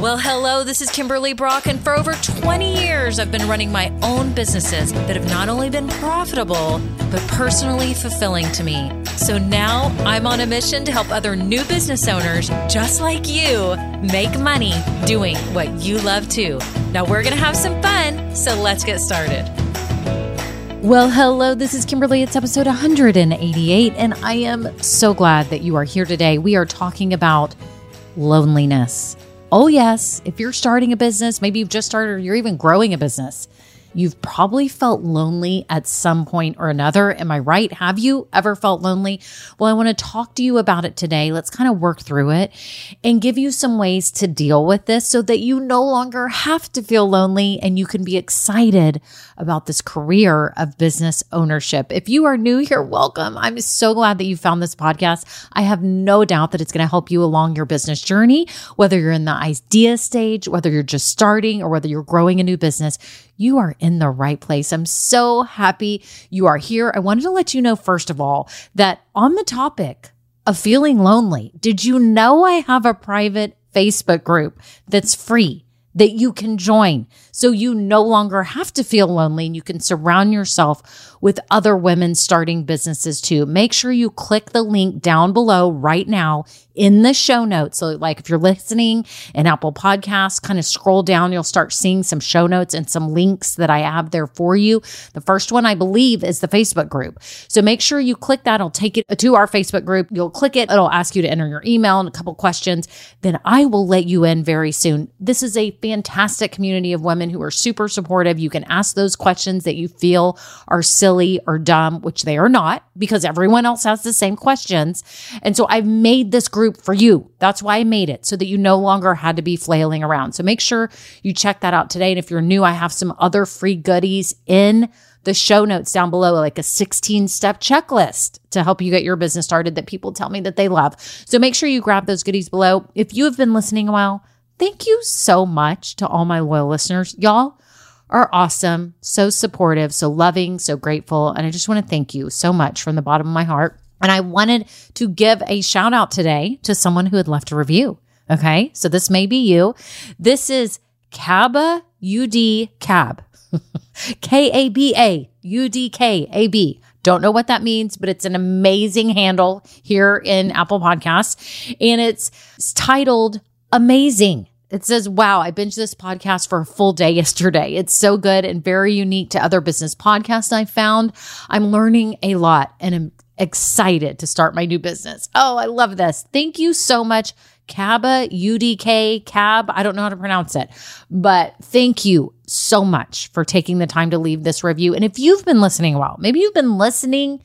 Well, hello, this is Kimberly Brock, and for over 20 years, I've been running my own businesses that have not only been profitable, but personally fulfilling to me. So now I'm on a mission to help other new business owners just like you make money doing what you love too. Now we're going to have some fun, so let's get started. Well, hello, this is Kimberly. It's episode 188, and I am so glad that you are here today. We are talking about loneliness. Oh, yes, if you're starting a business, maybe you've just started or you're even growing a business, You've probably felt lonely at some point or another. Am I right? Have you ever felt lonely? Well, I want to talk to you about it today. Let's kind of work through it and give you some ways to deal with this so that you no longer have to feel lonely and you can be excited about this career of business ownership. If you are new here, welcome. I'm so glad that you found this podcast. I have no doubt that it's going to help you along your business journey, whether you're in the idea stage, whether you're just starting, or whether you're growing a new business you are in the right place. I'm so happy you are here. I wanted to let you know, first of all, that on the topic of feeling lonely, did you know I have a private Facebook group that's free? that you can join. So you no longer have to feel lonely and you can surround yourself with other women starting businesses too. Make sure you click the link down below right now in the show notes. So, like if you're listening in Apple Podcasts, kind of scroll down, you'll start seeing some show notes and some links that I have there for you. The first one, I believe, is the Facebook group. So make sure you click that. I'll take it to our Facebook group. You'll click it. It'll ask you to enter your email and a couple questions. Then I will let you in very soon. This is a fantastic community of women who are super supportive. You can ask those questions that you feel are silly or dumb, which they are not because everyone else has the same questions. And so I've made this group for you. That's why I made it so that you no longer had to be flailing around. So make sure you check that out today. And if you're new, I have some other free goodies in the show notes down below, like a 16 step checklist to help you get your business started that people tell me that they love. So make sure you grab those goodies below. If you have been listening a while, thank you so much to all my loyal listeners. Y'all are awesome, so supportive, so loving, so grateful. And I just want to thank you so much from the bottom of my heart. And I wanted to give a shout out today to someone who had left a review. Okay. So this may be you. This is Kaba UD Cab. K A B A U D K A B. Don't know what that means, but it's an amazing handle here in Apple Podcasts. And it's titled Amazing. It says, Wow, I binged this podcast for a full day yesterday. It's so good and very unique to other business podcasts I found. I'm learning a lot and I'm excited to start my new business. Oh, I love this. Thank you so much. Kaba, UDK, Cab. I don't know how to pronounce it, but thank you so much for taking the time to leave this review. And if you've been listening a while, maybe you've been listening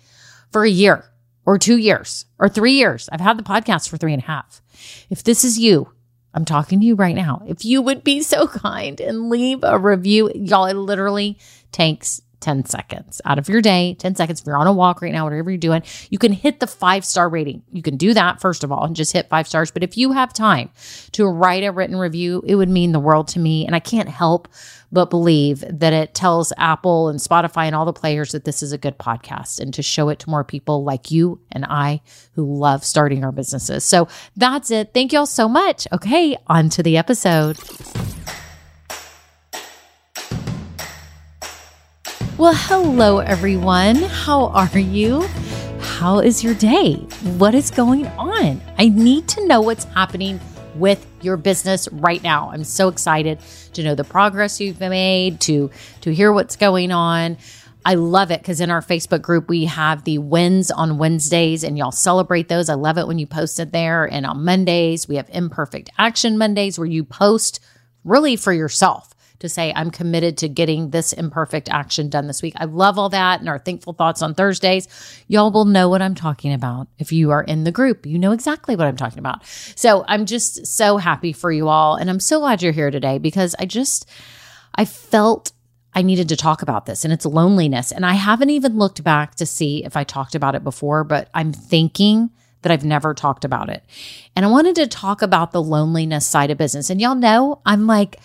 for a year or two years or three years. I've had the podcast for three and a half. If this is you, I'm talking to you right now. If you would be so kind and leave a review, y'all, it literally takes 10 seconds out of your day, 10 seconds. If you're on a walk right now, whatever you're doing, you can hit the five star rating. You can do that, first of all, and just hit five stars. But if you have time to write a written review, it would mean the world to me. And I can't help but believe that it tells Apple and Spotify and all the players that this is a good podcast and to show it to more people like you and I who love starting our businesses. So that's it. Thank y'all so much. Okay, on to the episode. Well, hello, everyone. How are you? How is your day? What is going on? I need to know what's happening with your business right now. I'm so excited to know the progress you've made, to to hear what's going on. I love it because in our Facebook group, we have the wins on Wednesdays and y'all celebrate those. I love it when you post it there. And on Mondays, we have imperfect action Mondays where you post really for yourself to say, I'm committed to getting this imperfect action done this week. I love all that. And our thankful thoughts on Thursdays. Y'all will know what I'm talking about. If you are in the group, you know exactly what I'm talking about. So I'm just so happy for you all. And I'm so glad you're here today because I just, I felt I needed to talk about this and it's loneliness. And I haven't even looked back to see if I talked about it before, but I'm thinking that I've never talked about it. And I wanted to talk about the loneliness side of business. And y'all know I'm like,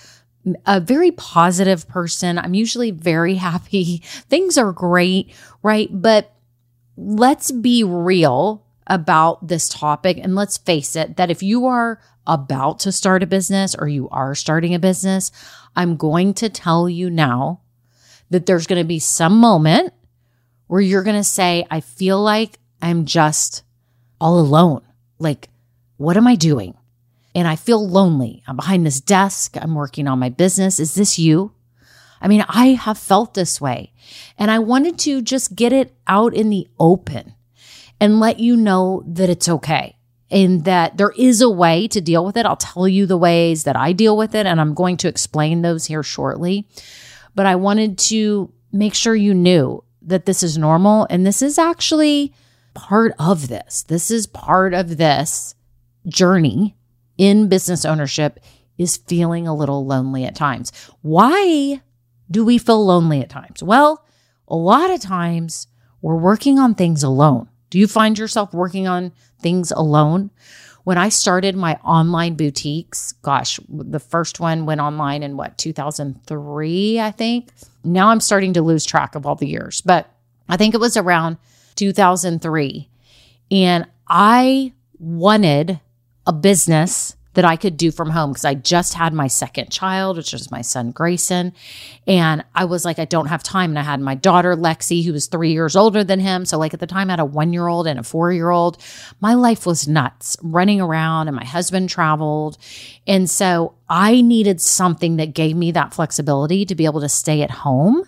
a very positive person. I'm usually very happy. Things are great, right? But let's be real about this topic. And let's face it, that if you are about to start a business or you are starting a business, I'm going to tell you now that there's going to be some moment where you're going to say, I feel like I'm just all alone. Like, what am I doing? And I feel lonely. I'm behind this desk. I'm working on my business. Is this you? I mean, I have felt this way and I wanted to just get it out in the open and let you know that it's okay and that there is a way to deal with it. I'll tell you the ways that I deal with it and I'm going to explain those here shortly. But I wanted to make sure you knew that this is normal and this is actually part of this. This is part of this journey in business ownership is feeling a little lonely at times. Why do we feel lonely at times? Well, a lot of times we're working on things alone. Do you find yourself working on things alone? When I started my online boutiques, gosh, the first one went online in what, 2003, I think. Now I'm starting to lose track of all the years, but I think it was around 2003. And I wanted a business that I could do from home because I just had my second child, which was my son Grayson. And I was like, I don't have time. And I had my daughter Lexi, who was three years older than him. So, like, at the time, I had a one year old and a four year old. My life was nuts running around, and my husband traveled. And so, I needed something that gave me that flexibility to be able to stay at home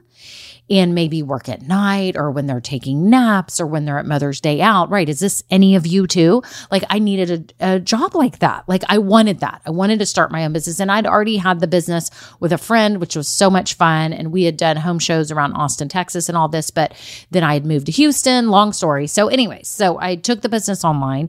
and maybe work at night or when they're taking naps or when they're at Mother's Day out, right? Is this any of you too? Like, I needed a, a, job like that. Like, I wanted that. I wanted to start my own business. And I'd already had the business with a friend, which was so much fun. And we had done home shows around Austin, Texas, and all this. But then I had moved to Houston. Long story. So, anyways, so I took the business online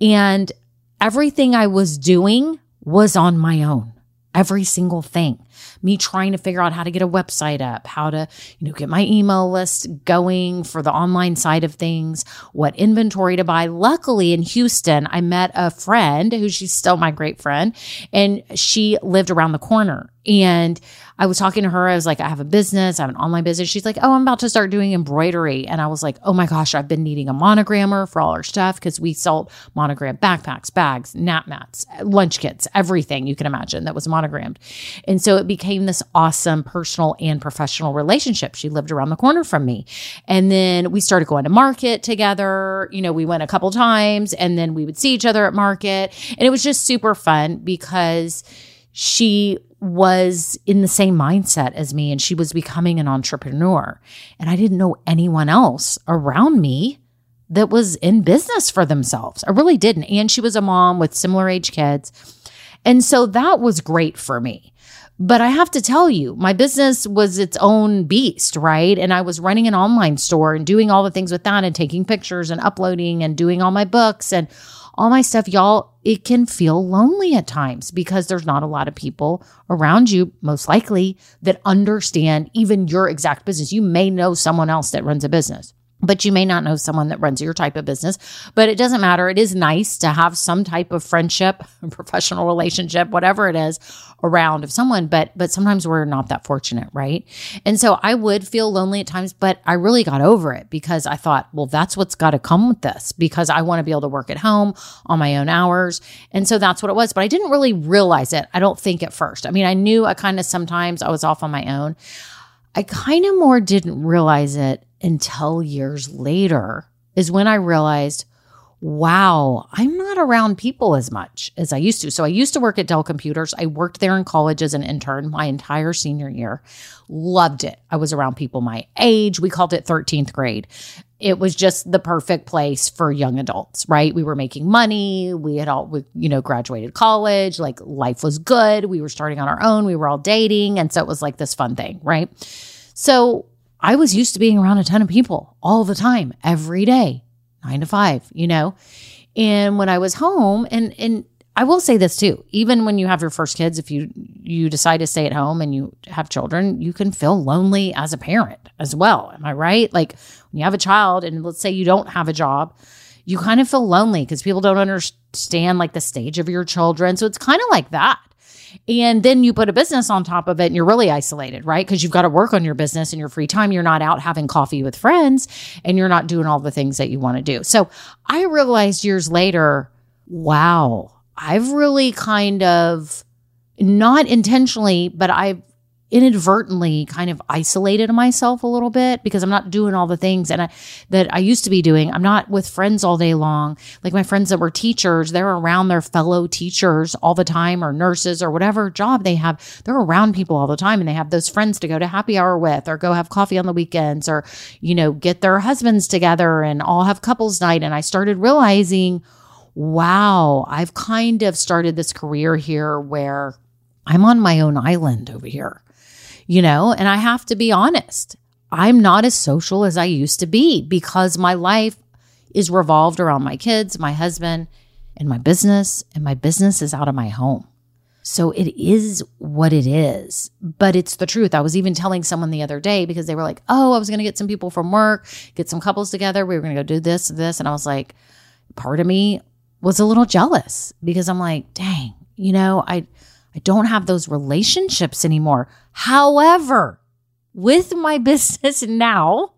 and everything I was doing was on my own every single thing. Me trying to figure out how to get a website up, how to, you know, get my email list going for the online side of things, what inventory to buy. Luckily in Houston, I met a friend who she's still my great friend and she lived around the corner and I was talking to her. I was like, I have a business, I have an online business. She's like, Oh, I'm about to start doing embroidery. And I was like, Oh my gosh, I've been needing a monogrammer for all our stuff because we sold monogram backpacks, bags, nap mats, lunch kits, everything you can imagine that was monogrammed. And so it became this awesome personal and professional relationship. She lived around the corner from me. And then we started going to market together. You know, we went a couple times and then we would see each other at market. And it was just super fun because she was in the same mindset as me and she was becoming an entrepreneur. And I didn't know anyone else around me that was in business for themselves. I really didn't. And she was a mom with similar age kids. And so that was great for me. But I have to tell you, my business was its own beast, right? And I was running an online store and doing all the things with that and taking pictures and uploading and doing all my books and all my stuff, y'all, it can feel lonely at times because there's not a lot of people around you, most likely, that understand even your exact business. You may know someone else that runs a business but you may not know someone that runs your type of business. But it doesn't matter. It is nice to have some type of friendship, professional relationship, whatever it is around of someone. But but sometimes we're not that fortunate, right? And so I would feel lonely at times, but I really got over it because I thought, well, that's what's got to come with this because I want to be able to work at home on my own hours. And so that's what it was. But I didn't really realize it. I don't think at first. I mean, I knew I kind of sometimes I was off on my own. I kind of more didn't realize it until years later is when I realized, wow, I'm not around people as much as I used to. So I used to work at Dell Computers. I worked there in college as an intern my entire senior year. Loved it. I was around people my age. We called it 13th grade. It was just the perfect place for young adults, right? We were making money. We had all, you know, graduated college. Like life was good. We were starting on our own. We were all dating. And so it was like this fun thing, right? So I was used to being around a ton of people all the time, every day, nine to five, you know? And when I was home, and, and, I will say this too. Even when you have your first kids, if you you decide to stay at home and you have children, you can feel lonely as a parent as well. Am I right? Like when you have a child and let's say you don't have a job, you kind of feel lonely because people don't understand like the stage of your children. So it's kind of like that. And then you put a business on top of it and you're really isolated, right? Because you've got to work on your business in your free time. You're not out having coffee with friends and you're not doing all the things that you want to do. So I realized years later, wow, I've really kind of not intentionally, but I've inadvertently kind of isolated myself a little bit because I'm not doing all the things and I, that I used to be doing. I'm not with friends all day long. Like my friends that were teachers, they're around their fellow teachers all the time or nurses or whatever job they have. They're around people all the time and they have those friends to go to happy hour with or go have coffee on the weekends or, you know, get their husbands together and all have couples night. And I started realizing, wow, I've kind of started this career here where I'm on my own island over here you know, and I have to be honest. I'm not as social as I used to be because my life is revolved around my kids, my husband, and my business, and my business is out of my home. So it is what it is, but it's the truth. I was even telling someone the other day because they were like, Oh, I was going to get some people from work, get some couples together. We were going to go do this, this. And I was like, part of me was a little jealous because I'm like, dang, you know, I, I don't have those relationships anymore. However, with my business now,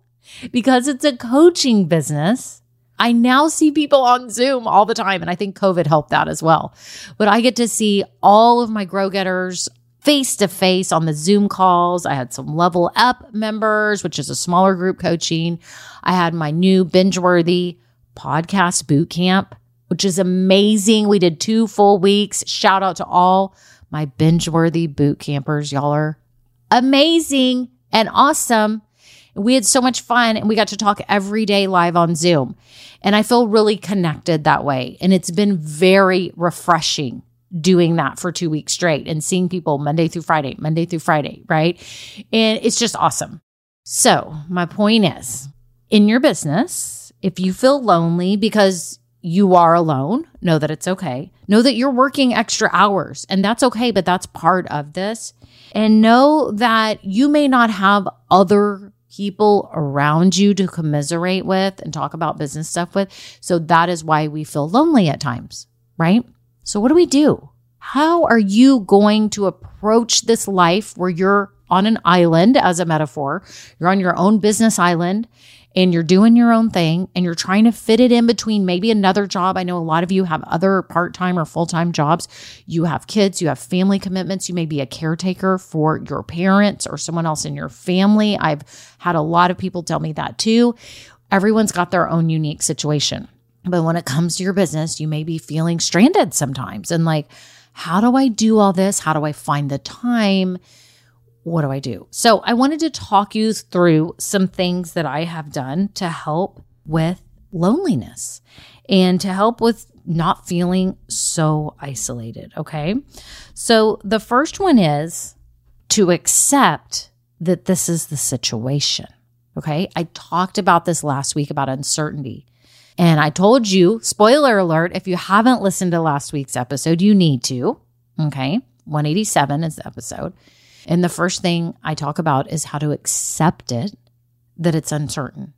because it's a coaching business, I now see people on Zoom all the time. And I think COVID helped that as well. But I get to see all of my grow getters face to face on the Zoom calls. I had some level up members, which is a smaller group coaching. I had my new binge worthy podcast boot camp, which is amazing. We did two full weeks. Shout out to all my binge worthy boot campers. Y'all are amazing and awesome. We had so much fun and we got to talk every day live on Zoom. And I feel really connected that way. And it's been very refreshing doing that for two weeks straight and seeing people Monday through Friday, Monday through Friday, right? And it's just awesome. So, my point is in your business, if you feel lonely because you are alone, know that it's okay. Know that you're working extra hours and that's okay, but that's part of this. And know that you may not have other people around you to commiserate with and talk about business stuff with. So that is why we feel lonely at times, right? So what do we do? How are you going to approach this life where you're on an island as a metaphor? You're on your own business island and you're doing your own thing and you're trying to fit it in between maybe another job. I know a lot of you have other part time or full time jobs. You have kids, you have family commitments. You may be a caretaker for your parents or someone else in your family. I've had a lot of people tell me that too. Everyone's got their own unique situation. But when it comes to your business, you may be feeling stranded sometimes and like, how do I do all this? How do I find the time? What do I do? So I wanted to talk you through some things that I have done to help with loneliness and to help with not feeling so isolated. Okay. So the first one is to accept that this is the situation. Okay. I talked about this last week about uncertainty. And I told you, spoiler alert, if you haven't listened to last week's episode, you need to. Okay. 187 is the episode. And the first thing I talk about is how to accept it, that it's uncertain.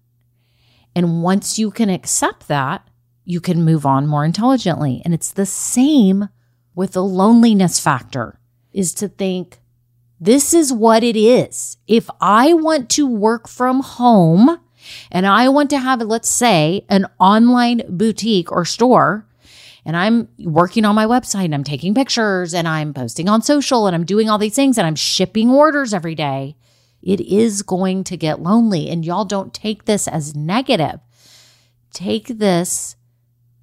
And once you can accept that, you can move on more intelligently. And it's the same with the loneliness factor is to think, this is what it is. If I want to work from home and I want to have, let's say, an online boutique or store, and I'm working on my website and I'm taking pictures and I'm posting on social and I'm doing all these things and I'm shipping orders every day, it is going to get lonely. And y'all don't take this as negative. Take this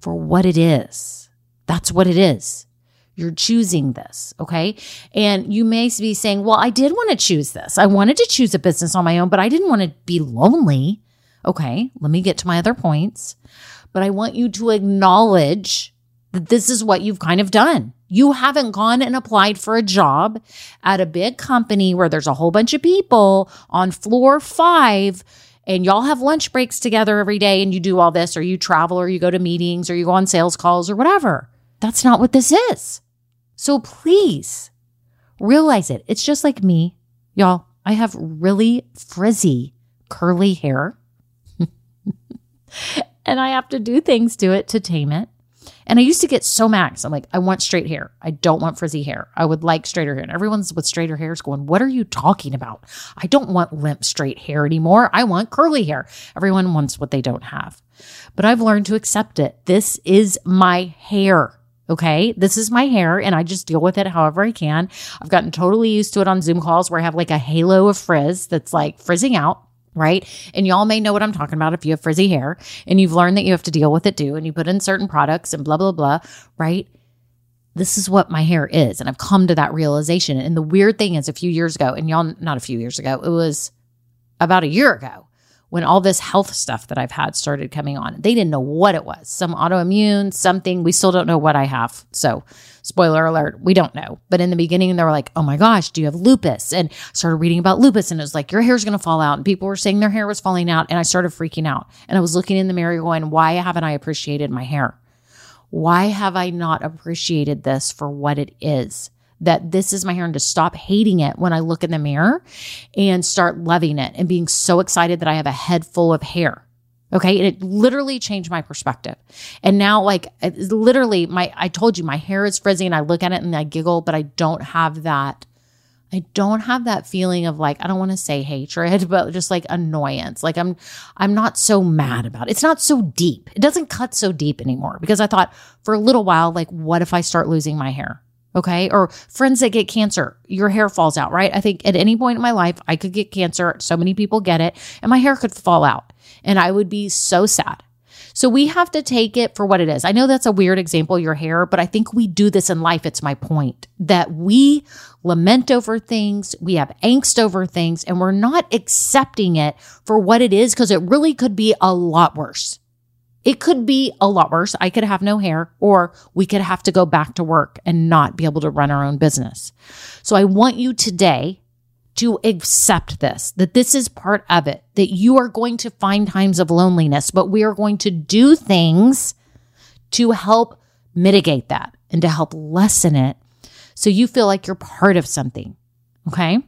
for what it is. That's what it is. You're choosing this. Okay. And you may be saying, well, I did want to choose this. I wanted to choose a business on my own, but I didn't want to be lonely. Okay. Let me get to my other points. But I want you to acknowledge that this is what you've kind of done. You haven't gone and applied for a job at a big company where there's a whole bunch of people on floor five and y'all have lunch breaks together every day and you do all this, or you travel, or you go to meetings, or you go on sales calls, or whatever. That's not what this is. So please realize it. It's just like me. Y'all, I have really frizzy, curly hair. and I have to do things to it to tame it. And I used to get so max. I'm like, I want straight hair. I don't want frizzy hair. I would like straighter hair. And everyone's with straighter hair is going, What are you talking about? I don't want limp straight hair anymore. I want curly hair. Everyone wants what they don't have. But I've learned to accept it. This is my hair. Okay. This is my hair and I just deal with it however I can. I've gotten totally used to it on Zoom calls where I have like a halo of frizz that's like frizzing out. Right. And y'all may know what I'm talking about if you have frizzy hair and you've learned that you have to deal with it too. And you put in certain products and blah, blah, blah. Right. This is what my hair is. And I've come to that realization. And the weird thing is, a few years ago, and y'all, not a few years ago, it was about a year ago when all this health stuff that I've had started coming on. They didn't know what it was. Some autoimmune, something. We still don't know what I have. So, spoiler alert, we don't know. But in the beginning, they were like, oh my gosh, do you have lupus? And started reading about lupus. And it was like, your hair's going to fall out. And people were saying their hair was falling out. And I started freaking out. And I was looking in the mirror going, why haven't I appreciated my hair? Why have I not appreciated this for what it is? That this is my hair and to stop hating it when I look in the mirror and start loving it and being so excited that I have a head full of hair. Okay. And it literally changed my perspective. And now, like, literally, my, I told you, my hair is frizzy and I look at it and I giggle, but I don't have that. I don't have that feeling of like, I don't want to say hatred, but just like annoyance. Like I'm, I'm not so mad about it. It's not so deep. It doesn't cut so deep anymore because I thought for a little while, like, what if I start losing my hair? Okay. Or friends that get cancer, your hair falls out, right? I think at any point in my life, I could get cancer. So many people get it, and my hair could fall out, and I would be so sad. So we have to take it for what it is. I know that's a weird example, your hair, but I think we do this in life. It's my point that we lament over things, we have angst over things, and we're not accepting it for what it is because it really could be a lot worse. It could be a lot worse. I could have no hair, or we could have to go back to work and not be able to run our own business. So I want you today to accept this, that this is part of it, that you are going to find times of loneliness, but we are going to do things to help mitigate that and to help lessen it so you feel like you're part of something. Okay.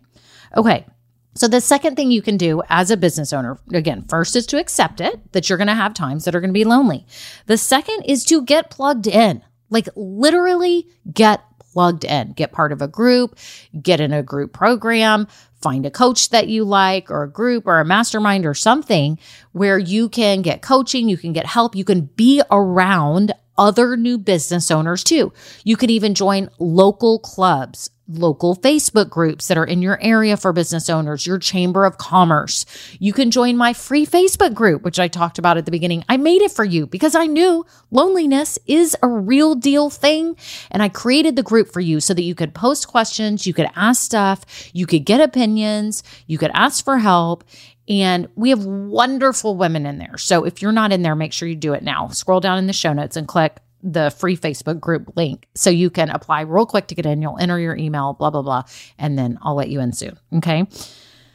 Okay. So, the second thing you can do as a business owner, again, first is to accept it that you're going to have times that are going to be lonely. The second is to get plugged in, like literally get plugged in, get part of a group, get in a group program, find a coach that you like or a group or a mastermind or something where you can get coaching, you can get help, you can be around other new business owners too. You can even join local clubs, local Facebook groups that are in your area for business owners, your chamber of commerce. You can join my free Facebook group, which I talked about at the beginning. I made it for you because I knew loneliness is a real deal thing. And I created the group for you so that you could post questions, you could ask stuff, you could get opinions, you could ask for help. And we have wonderful women in there. So if you're not in there, make sure you do it now. Scroll down in the show notes and click the free Facebook group link so you can apply real quick to get in. You'll enter your email, blah, blah, blah, and then I'll let you in soon. Okay.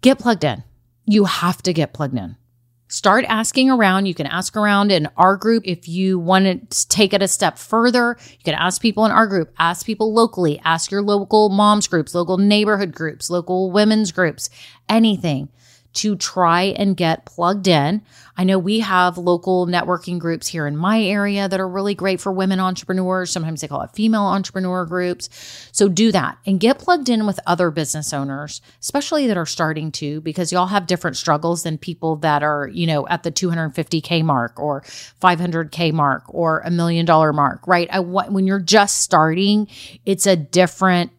Get plugged in. You have to get plugged in. Start asking around. You can ask around in our group. If you want to take it a step further, you can ask people in our group, ask people locally, ask your local moms groups, local neighborhood groups, local women's groups, anything to try and get plugged in. I know we have local networking groups here in my area that are really great for women entrepreneurs. Sometimes they call it female entrepreneur groups. So do that and get plugged in with other business owners, especially that are starting to, because y'all have different struggles than people that are, you know, at the 250K mark or 500K mark or a million dollar mark, right? I, when you're just starting, it's a different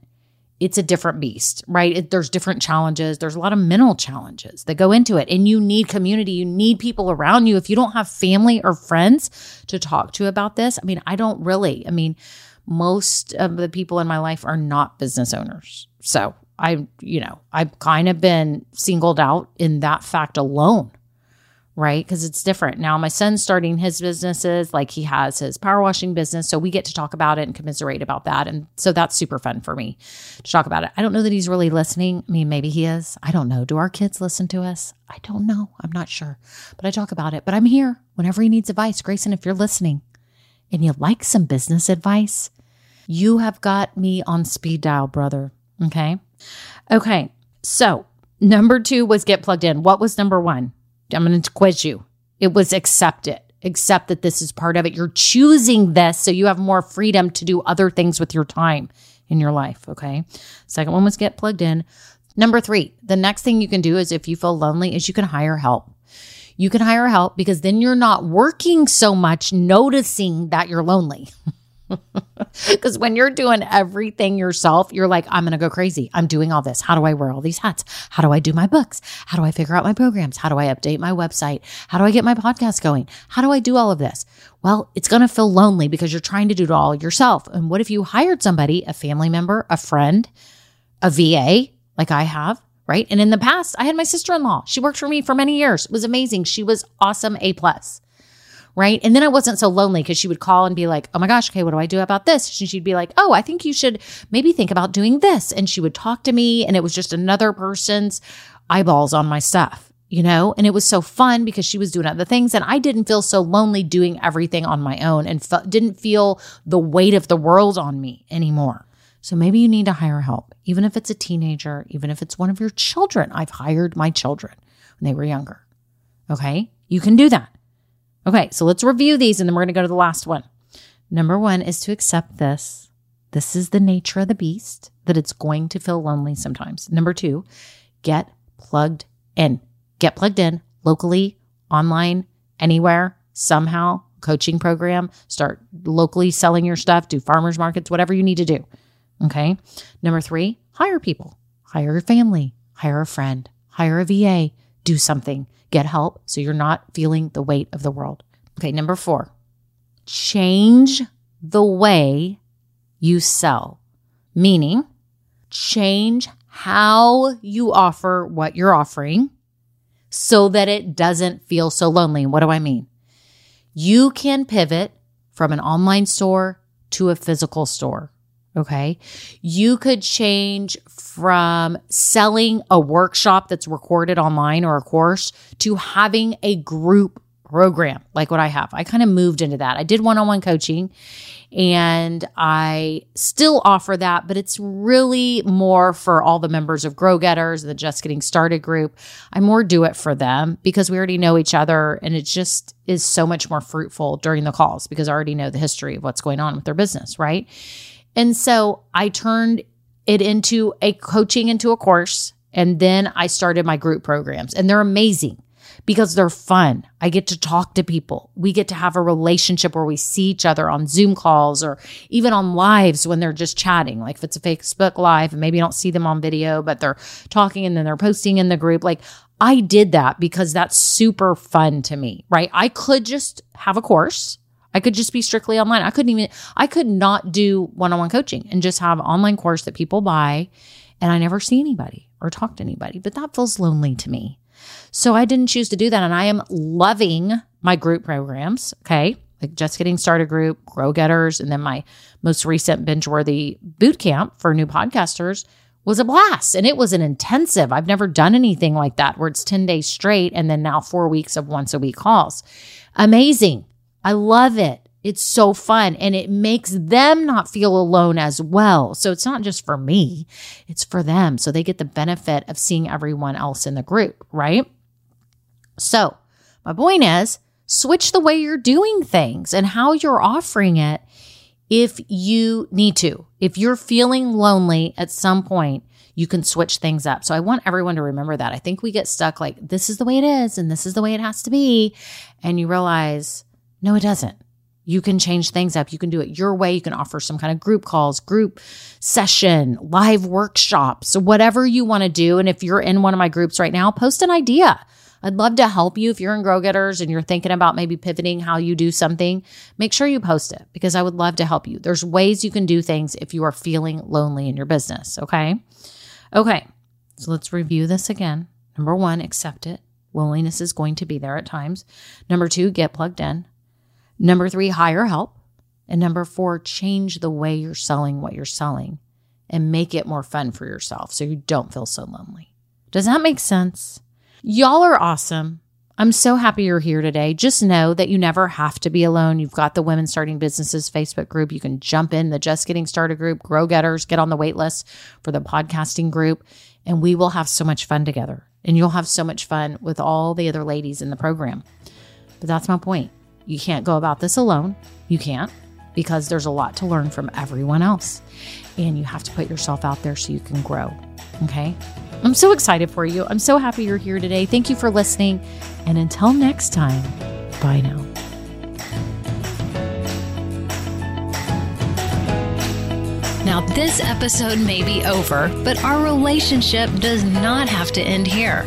it's a different beast, right? It, there's different challenges. There's a lot of mental challenges that go into it. And you need community. You need people around you. If you don't have family or friends to talk to about this, I mean, I don't really. I mean, most of the people in my life are not business owners. So I, you know, I've kind of been singled out in that fact alone right? Because it's different. Now, my son's starting his businesses, like he has his power washing business. So we get to talk about it and commiserate about that. And so that's super fun for me to talk about it. I don't know that he's really listening. I mean, maybe he is. I don't know. Do our kids listen to us? I don't know. I'm not sure. But I talk about it. But I'm here whenever he needs advice. Grayson, if you're listening and you like some business advice, you have got me on speed dial, brother. Okay. Okay. So number two was get plugged in. What was number one? I'm going to quiz you. It was accept it. Accept that this is part of it. You're choosing this so you have more freedom to do other things with your time in your life. Okay. Second one was get plugged in. Number three, the next thing you can do is if you feel lonely, is you can hire help. You can hire help because then you're not working so much noticing that you're lonely. Because when you're doing everything yourself, you're like, I'm going to go crazy. I'm doing all this. How do I wear all these hats? How do I do my books? How do I figure out my programs? How do I update my website? How do I get my podcast going? How do I do all of this? Well, it's going to feel lonely because you're trying to do it all yourself. And what if you hired somebody, a family member, a friend, a VA, like I have? Right. And in the past, I had my sister in law. She worked for me for many years. It was amazing. She was awesome. A plus right? And then I wasn't so lonely because she would call and be like, oh my gosh, okay, what do I do about this? And she'd be like, oh, I think you should maybe think about doing this. And she would talk to me, and it was just another person's eyeballs on my stuff, you know? And it was so fun because she was doing other things, and I didn't feel so lonely doing everything on my own and didn't feel the weight of the world on me anymore. So maybe you need to hire help, even if it's a teenager, even if it's one of your children. I've hired my children when they were younger. Okay. You can do that. Okay, so let's review these and then we're going to go to the last one. Number one is to accept this. This is the nature of the beast, that it's going to feel lonely sometimes. Number two, get plugged in. Get plugged in locally, online, anywhere, somehow, coaching program, start locally selling your stuff, do farmers markets, whatever you need to do. Okay. Number three, hire people, hire a family, hire a friend, hire a VA, do something get help so you're not feeling the weight of the world. Okay, number four, change the way you sell, meaning change how you offer what you're offering so that it doesn't feel so lonely. And what do I mean? You can pivot from an online store to a physical store. Okay. You could change from selling a workshop that's recorded online or a course to having a group program like what I have. I kind of moved into that. I did one on one coaching and I still offer that, but it's really more for all the members of Grow Getters, the Just Getting Started group. I more do it for them because we already know each other and it just is so much more fruitful during the calls because I already know the history of what's going on with their business, right? And so I turned it into a coaching into a course. And then I started my group programs and they're amazing because they're fun. I get to talk to people. We get to have a relationship where we see each other on Zoom calls or even on lives when they're just chatting. Like if it's a Facebook live and maybe you don't see them on video, but they're talking and then they're posting in the group. Like I did that because that's super fun to me, right? I could just have a course I could just be strictly online. I couldn't even, I could not do one on one coaching and just have online course that people buy and I never see anybody or talk to anybody, but that feels lonely to me. So I didn't choose to do that. And I am loving my group programs. Okay. Like just getting started group, grow getters, and then my most recent binge worthy boot camp for new podcasters was a blast. And it was an intensive. I've never done anything like that where it's 10 days straight and then now four weeks of once a week calls. Amazing. I love it. It's so fun and it makes them not feel alone as well. So it's not just for me, it's for them. So they get the benefit of seeing everyone else in the group, right? So my point is switch the way you're doing things and how you're offering it if you need to. If you're feeling lonely at some point, you can switch things up. So I want everyone to remember that. I think we get stuck like, this is the way it is and this is the way it has to be. And you realize, no, it doesn't. You can change things up. You can do it your way. You can offer some kind of group calls, group session, live workshops, whatever you want to do. And if you're in one of my groups right now, post an idea. I'd love to help you if you're in Grow Getters and you're thinking about maybe pivoting how you do something. Make sure you post it because I would love to help you. There's ways you can do things if you are feeling lonely in your business. Okay. Okay. So let's review this again. Number one, accept it. Loneliness is going to be there at times. Number two, get plugged in. Number three, hire help. And number four, change the way you're selling what you're selling and make it more fun for yourself so you don't feel so lonely. Does that make sense? Y'all are awesome. I'm so happy you're here today. Just know that you never have to be alone. You've got the Women Starting Businesses Facebook group. You can jump in the Just Getting Started group, Grow Getters, get on the wait list for the podcasting group, and we will have so much fun together. And you'll have so much fun with all the other ladies in the program. But that's my point. You can't go about this alone. You can't because there's a lot to learn from everyone else. And you have to put yourself out there so you can grow. Okay. I'm so excited for you. I'm so happy you're here today. Thank you for listening. And until next time, bye now. Now, this episode may be over, but our relationship does not have to end here.